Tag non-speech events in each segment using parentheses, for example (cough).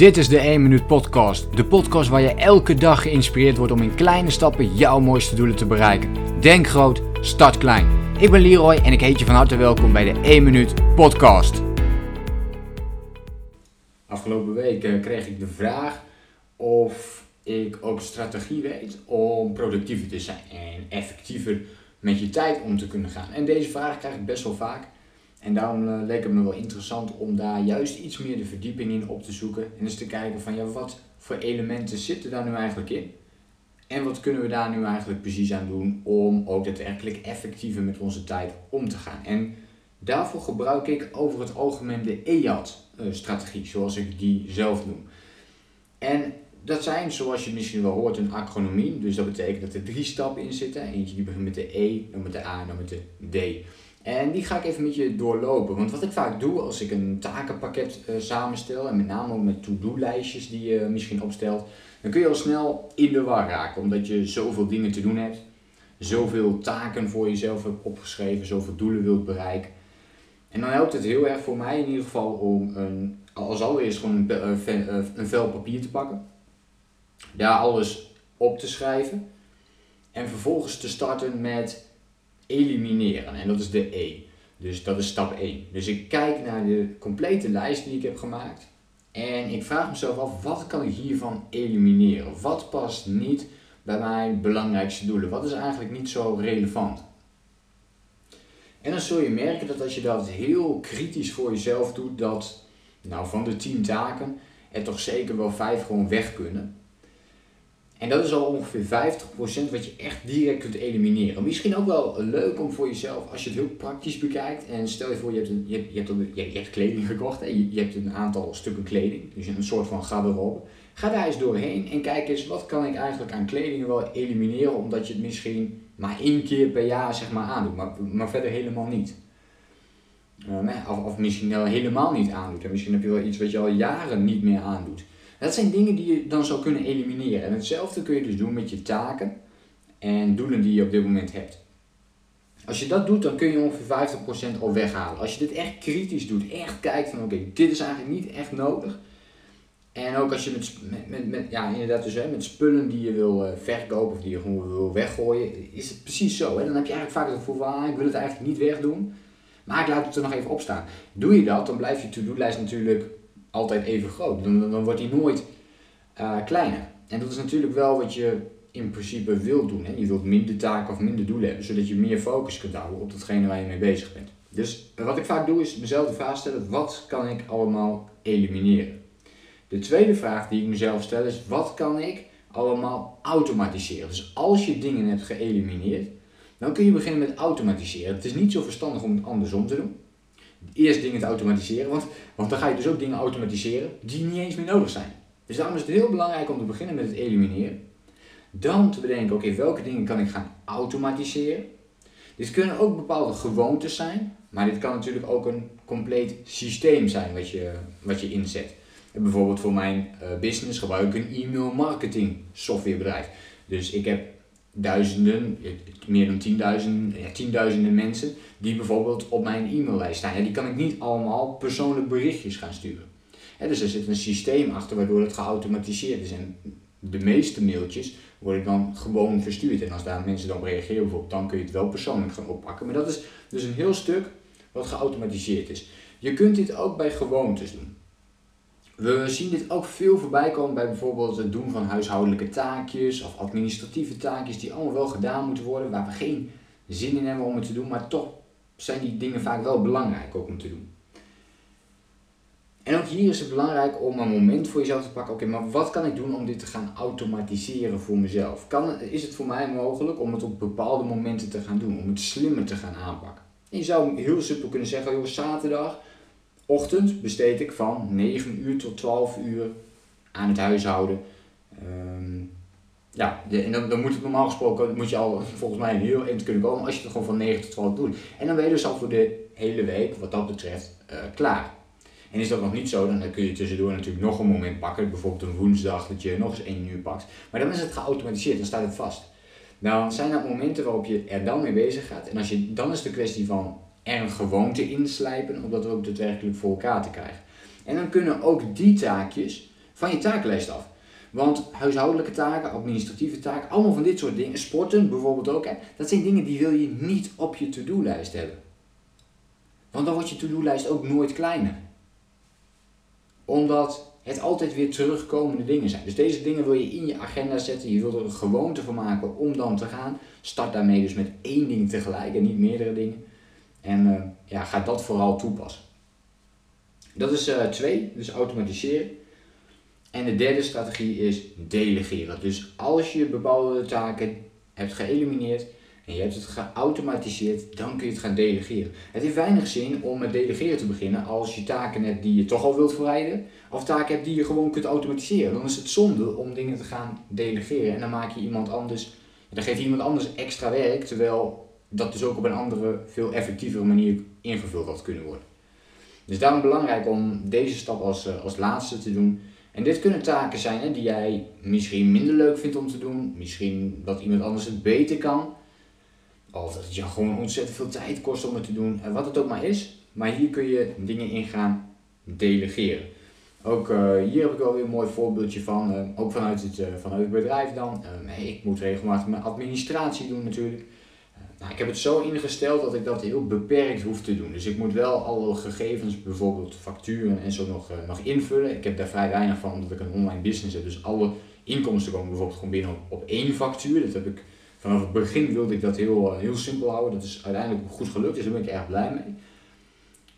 Dit is de 1 Minuut Podcast. De podcast waar je elke dag geïnspireerd wordt om in kleine stappen jouw mooiste doelen te bereiken. Denk groot, start klein. Ik ben Leroy en ik heet je van harte welkom bij de 1 Minuut Podcast. Afgelopen week eh, kreeg ik de vraag of ik ook strategie weet om productiever te zijn en effectiever met je tijd om te kunnen gaan. En deze vraag krijg ik best wel vaak. En daarom uh, leek het me wel interessant om daar juist iets meer de verdieping in op te zoeken. En eens te kijken van ja, wat voor elementen zitten daar nu eigenlijk in? En wat kunnen we daar nu eigenlijk precies aan doen om ook daadwerkelijk effectiever met onze tijd om te gaan? En daarvoor gebruik ik over het algemeen de EJAT-strategie, zoals ik die zelf noem. En dat zijn, zoals je misschien wel hoort, een acronymie. Dus dat betekent dat er drie stappen in zitten. Eentje die begint met de E, dan met de A en dan met de D. En die ga ik even met je doorlopen. Want wat ik vaak doe als ik een takenpakket uh, samenstel, en met name ook met to-do-lijstjes die je misschien opstelt, dan kun je al snel in de war raken. Omdat je zoveel dingen te doen hebt, zoveel taken voor jezelf hebt opgeschreven, zoveel doelen wilt bereiken. En dan helpt het heel erg voor mij in ieder geval om een, als allereerst gewoon een, eh, eh, een vel papier te pakken. Daar alles op te schrijven. En vervolgens te starten met elimineren. En dat is de E. Dus dat is stap 1. Dus ik kijk naar de complete lijst die ik heb gemaakt. En ik vraag mezelf af, wat kan ik hiervan elimineren? Wat past niet bij mijn belangrijkste doelen? Wat is eigenlijk niet zo relevant? En dan zul je merken dat als je dat heel kritisch voor jezelf doet, dat nou, van de 10 taken er toch zeker wel 5 gewoon weg kunnen. En dat is al ongeveer 50% wat je echt direct kunt elimineren. Misschien ook wel leuk om voor jezelf, als je het heel praktisch bekijkt. En stel je voor, je hebt, een, je hebt, je hebt, je hebt kleding gekocht. en Je, hebt een aantal stukken kleding. Dus een soort van garderobe. Ga daar eens doorheen en kijk eens wat kan ik eigenlijk aan kleding wel elimineren. Omdat je het misschien maar één keer per jaar zeg maar aandoet. Maar, maar verder helemaal niet. Uh, of, of misschien helemaal niet aandoet. En misschien heb je wel iets wat je al jaren niet meer aandoet. Dat zijn dingen die je dan zou kunnen elimineren. En hetzelfde kun je dus doen met je taken en doelen die je op dit moment hebt. Als je dat doet, dan kun je ongeveer 50% al weghalen. Als je dit echt kritisch doet, echt kijkt van oké, dit is eigenlijk niet echt nodig. En ook als je met, met, met, ja, inderdaad dus, hè, met spullen die je wil uh, verkopen of die je gewoon wil weggooien, is het precies zo. Hè? Dan heb je eigenlijk vaak het gevoel van ah, ik wil het eigenlijk niet wegdoen, maar ik laat het er nog even op staan. Doe je dat, dan blijft je to-do-lijst natuurlijk altijd even groot. Dan, dan wordt die nooit uh, kleiner. En dat is natuurlijk wel wat je in principe wilt doen. Hè? Je wilt minder taken of minder doelen hebben, zodat je meer focus kunt houden op datgene waar je mee bezig bent. Dus wat ik vaak doe is mezelf de vraag stellen, wat kan ik allemaal elimineren? De tweede vraag die ik mezelf stel is, wat kan ik allemaal automatiseren? Dus als je dingen hebt geëlimineerd, dan kun je beginnen met automatiseren. Het is niet zo verstandig om het andersom te doen eerst dingen te automatiseren. Want, want dan ga je dus ook dingen automatiseren die niet eens meer nodig zijn. Dus daarom is het heel belangrijk om te beginnen met het elimineren. Dan te bedenken, oké, welke dingen kan ik gaan automatiseren? Dit kunnen ook bepaalde gewoontes zijn, maar dit kan natuurlijk ook een compleet systeem zijn wat je, wat je inzet. Bijvoorbeeld voor mijn uh, business gebruik ik een e-mail marketing softwarebedrijf. Dus ik heb duizenden, meer dan tienduizenden, ja, tienduizenden mensen die bijvoorbeeld op mijn e-maillijst staan. Ja, die kan ik niet allemaal persoonlijk berichtjes gaan sturen. dus er zit een systeem achter waardoor het geautomatiseerd is. En de meeste mailtjes worden dan gewoon verstuurd. En als daar mensen dan reageren bijvoorbeeld, dan kun je het wel persoonlijk gaan oppakken. Maar dat is dus een heel stuk wat geautomatiseerd is. Je kunt dit ook bij gewoontes doen. We zien dit ook veel voorbij komen bij bijvoorbeeld het doen van huishoudelijke taakjes of administratieve taakjes die allemaal wel gedaan moeten worden, waar we geen zin in hebben om het te doen, maar toch zijn die dingen vaak wel belangrijk ook om te doen. En ook hier is het belangrijk om een moment voor jezelf te pakken. Oké, maar wat kan ik doen om dit te gaan automatiseren voor mezelf? Kan, is het voor mij mogelijk om het op bepaalde momenten te gaan doen, om het slimmer te gaan aanpakken? En je zou heel simpel kunnen zeggen, joh, zaterdag ochtend besteed ik van 9 uur tot 12 uur aan het huishouden. Um, ja, en dan, dan moet het normaal gesproken, moet je al volgens mij heel eind kunnen komen als je het gewoon van 9 tot 12 doet. En dan ben je dus al voor de hele week, wat dat betreft, uh, klaar. En is dat nog niet zo, dan kun je tussendoor natuurlijk nog een moment pakken. Bijvoorbeeld een woensdag dat je nog eens 1 uur pakt. Maar dan is het geautomatiseerd, dan staat het vast. Dan zijn dat momenten waarop je er dan mee bezig gaat. En als je, dan is de kwestie van er een gewoonte inslijpen om dat ook daadwerkelijk voor elkaar te krijgen. En dan kunnen ook die taakjes van je takenlijst af. Want huishoudelijke taken, administratieve taken, allemaal van dit soort dingen, sporten bijvoorbeeld ook, dat zijn dingen die wil je niet op je to-do-lijst hebben. Want dan wordt je to-do-lijst ook nooit kleiner. Omdat het altijd weer terugkomende dingen zijn. Dus deze dingen wil je in je agenda zetten. Je wil er een gewoonte van maken om dan te gaan. Start daarmee dus met één ding tegelijk en niet meerdere dingen. En uh, ja, ga dat vooral toepassen. Dat is uh, twee, dus automatiseren. En de derde strategie is delegeren. Dus als je bepaalde taken hebt geëlimineerd en je hebt het geautomatiseerd, dan kun je het gaan delegeren. Het heeft weinig zin om met delegeren te beginnen als je taken hebt die je toch al wilt verrijden, of taken hebt die je gewoon kunt automatiseren. Dan is het zonde om dingen te gaan delegeren en dan maak je iemand anders, dan geef je iemand anders extra werk, terwijl dat dus ook op een andere, veel effectievere manier ingevuld had kunnen worden. Dus daarom belangrijk om deze stap als, eh, als laatste te doen. En dit kunnen taken zijn hè, die jij misschien minder leuk vindt om te doen. Misschien dat iemand anders het beter kan. Of dat het je gewoon ontzettend veel tijd kost om het te doen. En wat het ook maar is. Maar hier kun je dingen in gaan delegeren. Ook uh, hier heb ik wel weer een mooi voorbeeldje van. Ook vanuit het, vanuit het bedrijf dan. Hey, ik moet regelmatig mijn administratie doen natuurlijk. Nou, ik heb het zo ingesteld dat ik dat heel beperkt hoef te doen. Dus ik moet wel alle gegevens, bijvoorbeeld facturen en zo nog, uh, nog invullen. Ik heb daar vrij weinig van omdat ik een online business heb. Dus alle inkomsten komen bijvoorbeeld gewoon binnen op, één factuur. Dat heb ik vanaf het begin wilde ik dat heel, uh, heel simpel houden. Dat is uiteindelijk goed gelukt, dus daar ben ik erg blij mee.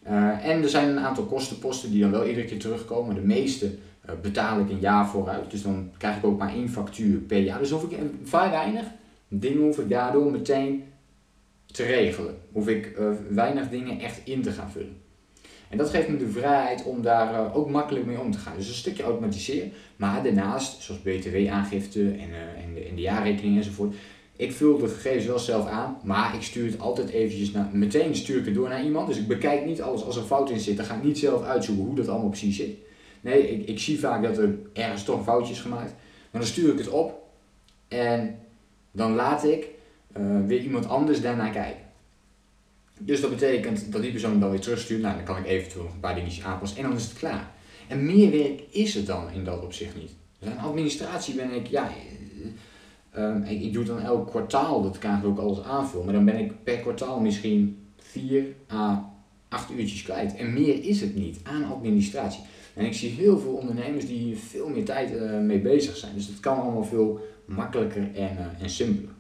Uh, en er zijn een aantal kostenposten die dan wel iedere keer terugkomen. De meeste betaal ik een jaar vooruit. Dus dan krijg ik ook maar één factuur per jaar. Dus hoef ik vrij weinig dingen hoef ik daardoor meteen te regelen. Hoef ik uh, weinig dingen echt in te gaan vullen. En dat geeft me de vrijheid om daar uh, ook makkelijk mee om te gaan. Dus een stukje automatiseren, maar daarnaast, zoals btw-aangifte en, uh, en, de, en de jaarrekening enzovoort. Ik vul de gegevens wel zelf aan, maar ik stuur het altijd eventjes naar, meteen stuur ik het door naar iemand. Dus ik bekijk niet alles als er fout in zit, dan ga ik niet zelf uitzoeken hoe dat allemaal precies zit. Nee, ik, ik zie vaak dat er ergens toch een foutje is gemaakt. Maar dan stuur ik het op en dan laat ik uh, weer iemand anders daarnaar kijken. Dus dat betekent dat die persoon dan weer terugstuurt. Nou, dan kan ik eventueel een paar dingetjes aanpassen en dan is het klaar. En meer werk is het dan in dat opzicht niet. Dus aan administratie ben ik, ja, uh, ik, ik, doe dan elk kwartaal, dat ik ook alles aanvullen. Maar dan ben ik per kwartaal misschien 4 à 8 uurtjes kwijt. En meer is het niet aan administratie. En ik zie heel veel ondernemers die hier veel meer tijd uh, mee bezig zijn. Dus dat kan allemaal veel makkelijker en, en simpeler.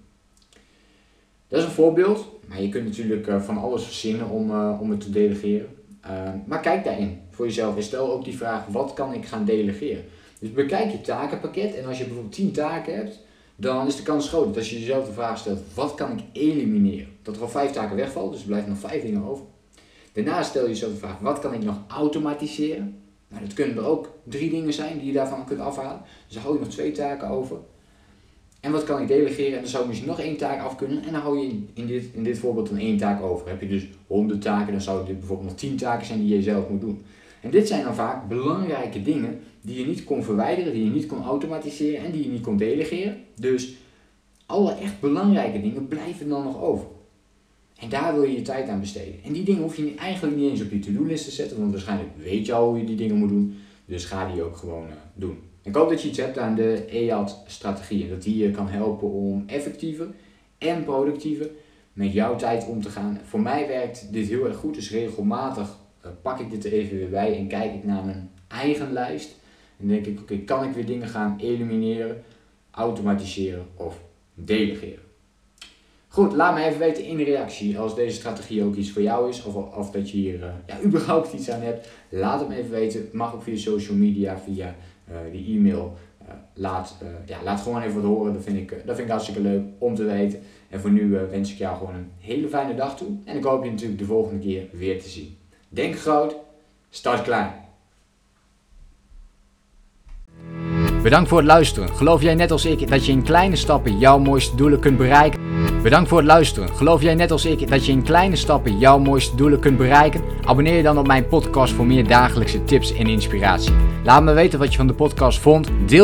Dat is een voorbeeld, maar je kunt natuurlijk uh, van alles verzinnen om, uh, om het te delegeren. Uh, maar kijk daarin voor jezelf en stel ook die vraag: wat kan ik gaan delegeren? Dus bekijk je takenpakket en als je bijvoorbeeld 10 taken hebt, dan is de kans groot dat als je jezelf de vraag stelt: wat kan ik elimineren? Dat er al 5 taken wegvallen, dus er blijven nog 5 dingen over. Daarna stel je jezelf de vraag: wat kan ik nog automatiseren? Nou, dat kunnen er ook drie dingen zijn die je daarvan kunt afhalen. Dus dan hou je nog twee taken over. En wat kan ik delegeren? En dan zou ik misschien nog één taak af kunnen. En dan hou je in dit, in dit voorbeeld dan één taak over. Heb je dus 100 taken, dan zou dit bijvoorbeeld nog 10 taken zijn die je zelf moet doen. En dit zijn dan vaak belangrijke dingen die je niet kon verwijderen, die je niet kon automatiseren en die je niet kon delegeren. Dus alle echt belangrijke dingen blijven dan nog over. En daar wil je je tijd aan besteden. En die dingen hoef je eigenlijk niet eens op je to-do-list te zetten, want waarschijnlijk weet je al hoe je die dingen moet doen. Dus ga die ook gewoon uh, doen. Ik hoop dat je iets hebt aan de EAD-strategie en dat die je kan helpen om effectiever en productiever met jouw tijd om te gaan. Voor mij werkt dit heel erg goed, dus regelmatig uh, pak ik dit er even weer bij en kijk ik naar mijn eigen lijst. En denk ik, oké, kan ik weer dingen gaan elimineren, automatiseren of delegeren? Goed, laat me even weten in de reactie als deze strategie ook iets voor jou is of, of dat je hier uh, ja, (laughs) überhaupt iets aan hebt. Laat het me even weten. Mag ook via social media, via die e-mail. Uh, laat, ja, laat gewoon even wat horen. Dat vind, ik, dat vind ik hartstikke leuk om te weten. En voor nu wens ik jou gewoon een hele fijne dag toe. En ik hoop je natuurlijk de volgende keer weer te zien. Denk groot, start klein. Bedankt voor het luisteren. Geloof jij net als ik dat je in kleine stappen jouw mooiste doelen kunt bereiken? Bedankt voor het luisteren. Geloof jij net als ik dat je in kleine stappen jouw mooiste doelen kunt bereiken? Abonneer je dan op mijn podcast voor meer dagelijkse tips en inspiratie. Laat me weten wat je van de podcast vond. Deel